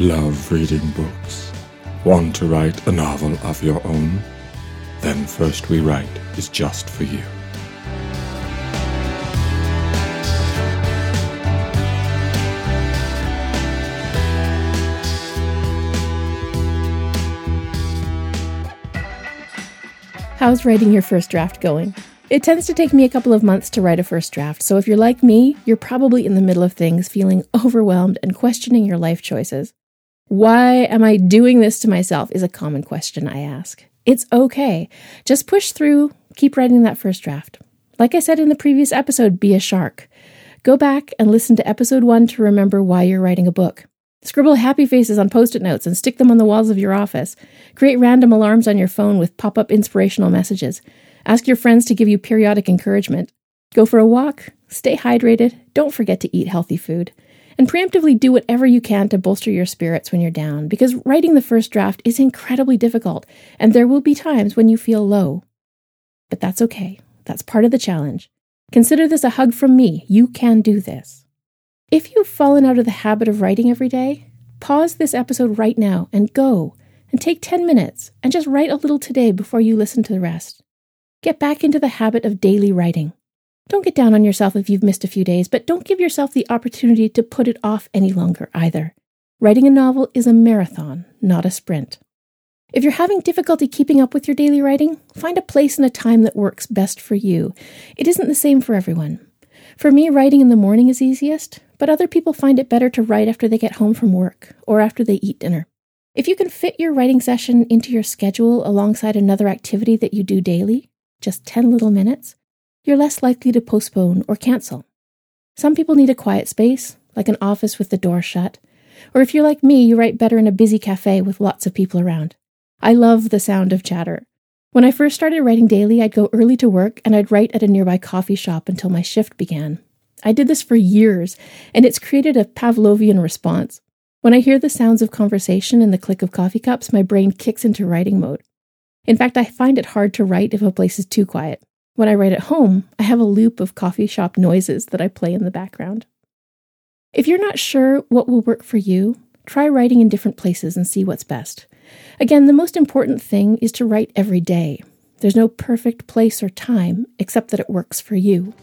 Love reading books? Want to write a novel of your own? Then First We Write is just for you. How's writing your first draft going? It tends to take me a couple of months to write a first draft, so if you're like me, you're probably in the middle of things, feeling overwhelmed and questioning your life choices. Why am I doing this to myself? is a common question I ask. It's okay. Just push through, keep writing that first draft. Like I said in the previous episode, be a shark. Go back and listen to episode one to remember why you're writing a book. Scribble happy faces on post it notes and stick them on the walls of your office. Create random alarms on your phone with pop up inspirational messages. Ask your friends to give you periodic encouragement. Go for a walk, stay hydrated, don't forget to eat healthy food. And preemptively do whatever you can to bolster your spirits when you're down, because writing the first draft is incredibly difficult, and there will be times when you feel low. But that's okay. That's part of the challenge. Consider this a hug from me. You can do this. If you've fallen out of the habit of writing every day, pause this episode right now and go and take 10 minutes and just write a little today before you listen to the rest. Get back into the habit of daily writing. Don't get down on yourself if you've missed a few days, but don't give yourself the opportunity to put it off any longer either. Writing a novel is a marathon, not a sprint. If you're having difficulty keeping up with your daily writing, find a place and a time that works best for you. It isn't the same for everyone. For me, writing in the morning is easiest, but other people find it better to write after they get home from work or after they eat dinner. If you can fit your writing session into your schedule alongside another activity that you do daily, just 10 little minutes, you're less likely to postpone or cancel. Some people need a quiet space, like an office with the door shut. Or if you're like me, you write better in a busy cafe with lots of people around. I love the sound of chatter. When I first started writing daily, I'd go early to work and I'd write at a nearby coffee shop until my shift began. I did this for years, and it's created a Pavlovian response. When I hear the sounds of conversation and the click of coffee cups, my brain kicks into writing mode. In fact, I find it hard to write if a place is too quiet. When I write at home, I have a loop of coffee shop noises that I play in the background. If you're not sure what will work for you, try writing in different places and see what's best. Again, the most important thing is to write every day. There's no perfect place or time except that it works for you.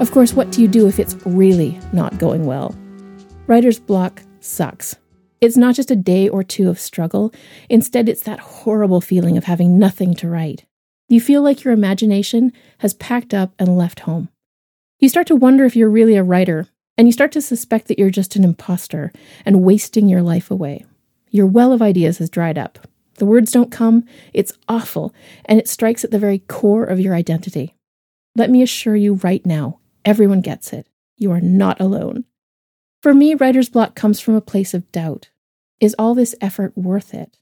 Of course, what do you do if it's really not going well? Writer's block sucks. It's not just a day or two of struggle, instead, it's that horrible feeling of having nothing to write. You feel like your imagination has packed up and left home. You start to wonder if you're really a writer, and you start to suspect that you're just an impostor and wasting your life away. Your well of ideas has dried up. The words don't come, it's awful, and it strikes at the very core of your identity. Let me assure you right now Everyone gets it. You are not alone. For me, writer's block comes from a place of doubt. Is all this effort worth it?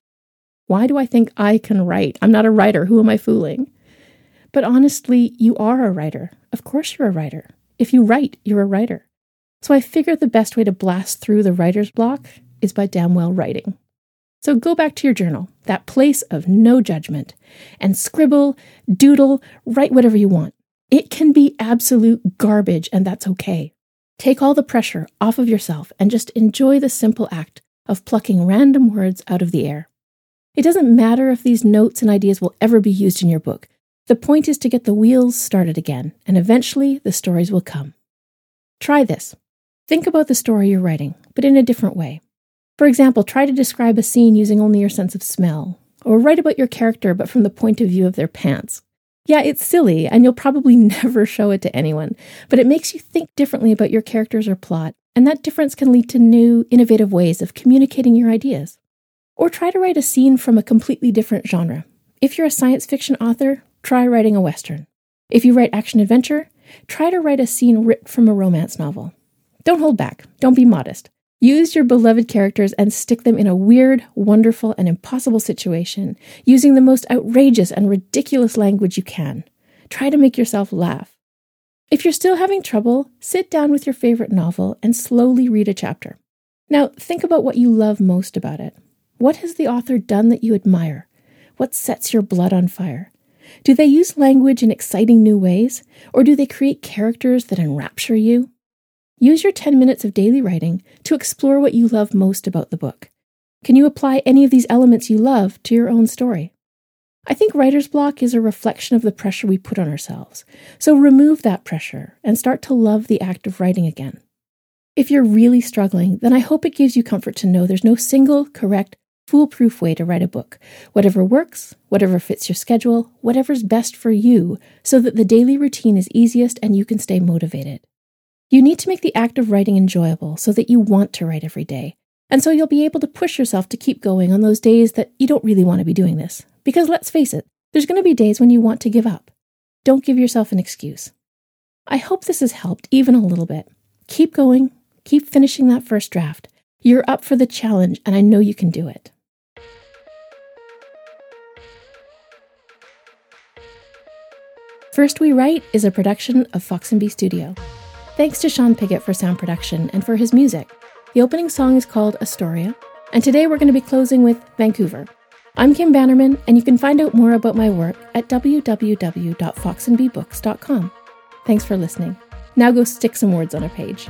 Why do I think I can write? I'm not a writer. Who am I fooling? But honestly, you are a writer. Of course, you're a writer. If you write, you're a writer. So I figured the best way to blast through the writer's block is by damn well writing. So go back to your journal, that place of no judgment, and scribble, doodle, write whatever you want. It can be absolute garbage, and that's okay. Take all the pressure off of yourself and just enjoy the simple act of plucking random words out of the air. It doesn't matter if these notes and ideas will ever be used in your book. The point is to get the wheels started again, and eventually the stories will come. Try this. Think about the story you're writing, but in a different way. For example, try to describe a scene using only your sense of smell, or write about your character but from the point of view of their pants. Yeah, it's silly, and you'll probably never show it to anyone, but it makes you think differently about your characters or plot, and that difference can lead to new, innovative ways of communicating your ideas. Or try to write a scene from a completely different genre. If you're a science fiction author, try writing a Western. If you write action adventure, try to write a scene ripped from a romance novel. Don't hold back, don't be modest. Use your beloved characters and stick them in a weird, wonderful, and impossible situation, using the most outrageous and ridiculous language you can. Try to make yourself laugh. If you're still having trouble, sit down with your favorite novel and slowly read a chapter. Now, think about what you love most about it. What has the author done that you admire? What sets your blood on fire? Do they use language in exciting new ways, or do they create characters that enrapture you? Use your 10 minutes of daily writing to explore what you love most about the book. Can you apply any of these elements you love to your own story? I think writer's block is a reflection of the pressure we put on ourselves. So remove that pressure and start to love the act of writing again. If you're really struggling, then I hope it gives you comfort to know there's no single, correct, foolproof way to write a book. Whatever works, whatever fits your schedule, whatever's best for you, so that the daily routine is easiest and you can stay motivated. You need to make the act of writing enjoyable so that you want to write every day. And so you'll be able to push yourself to keep going on those days that you don't really want to be doing this. Because let's face it, there's going to be days when you want to give up. Don't give yourself an excuse. I hope this has helped even a little bit. Keep going, keep finishing that first draft. You're up for the challenge, and I know you can do it. First We Write is a production of Fox and Bee Studio. Thanks to Sean Piggott for sound production and for his music. The opening song is called Astoria, and today we're going to be closing with Vancouver. I'm Kim Bannerman, and you can find out more about my work at www.foxandbeebooks.com. Thanks for listening. Now go stick some words on a page.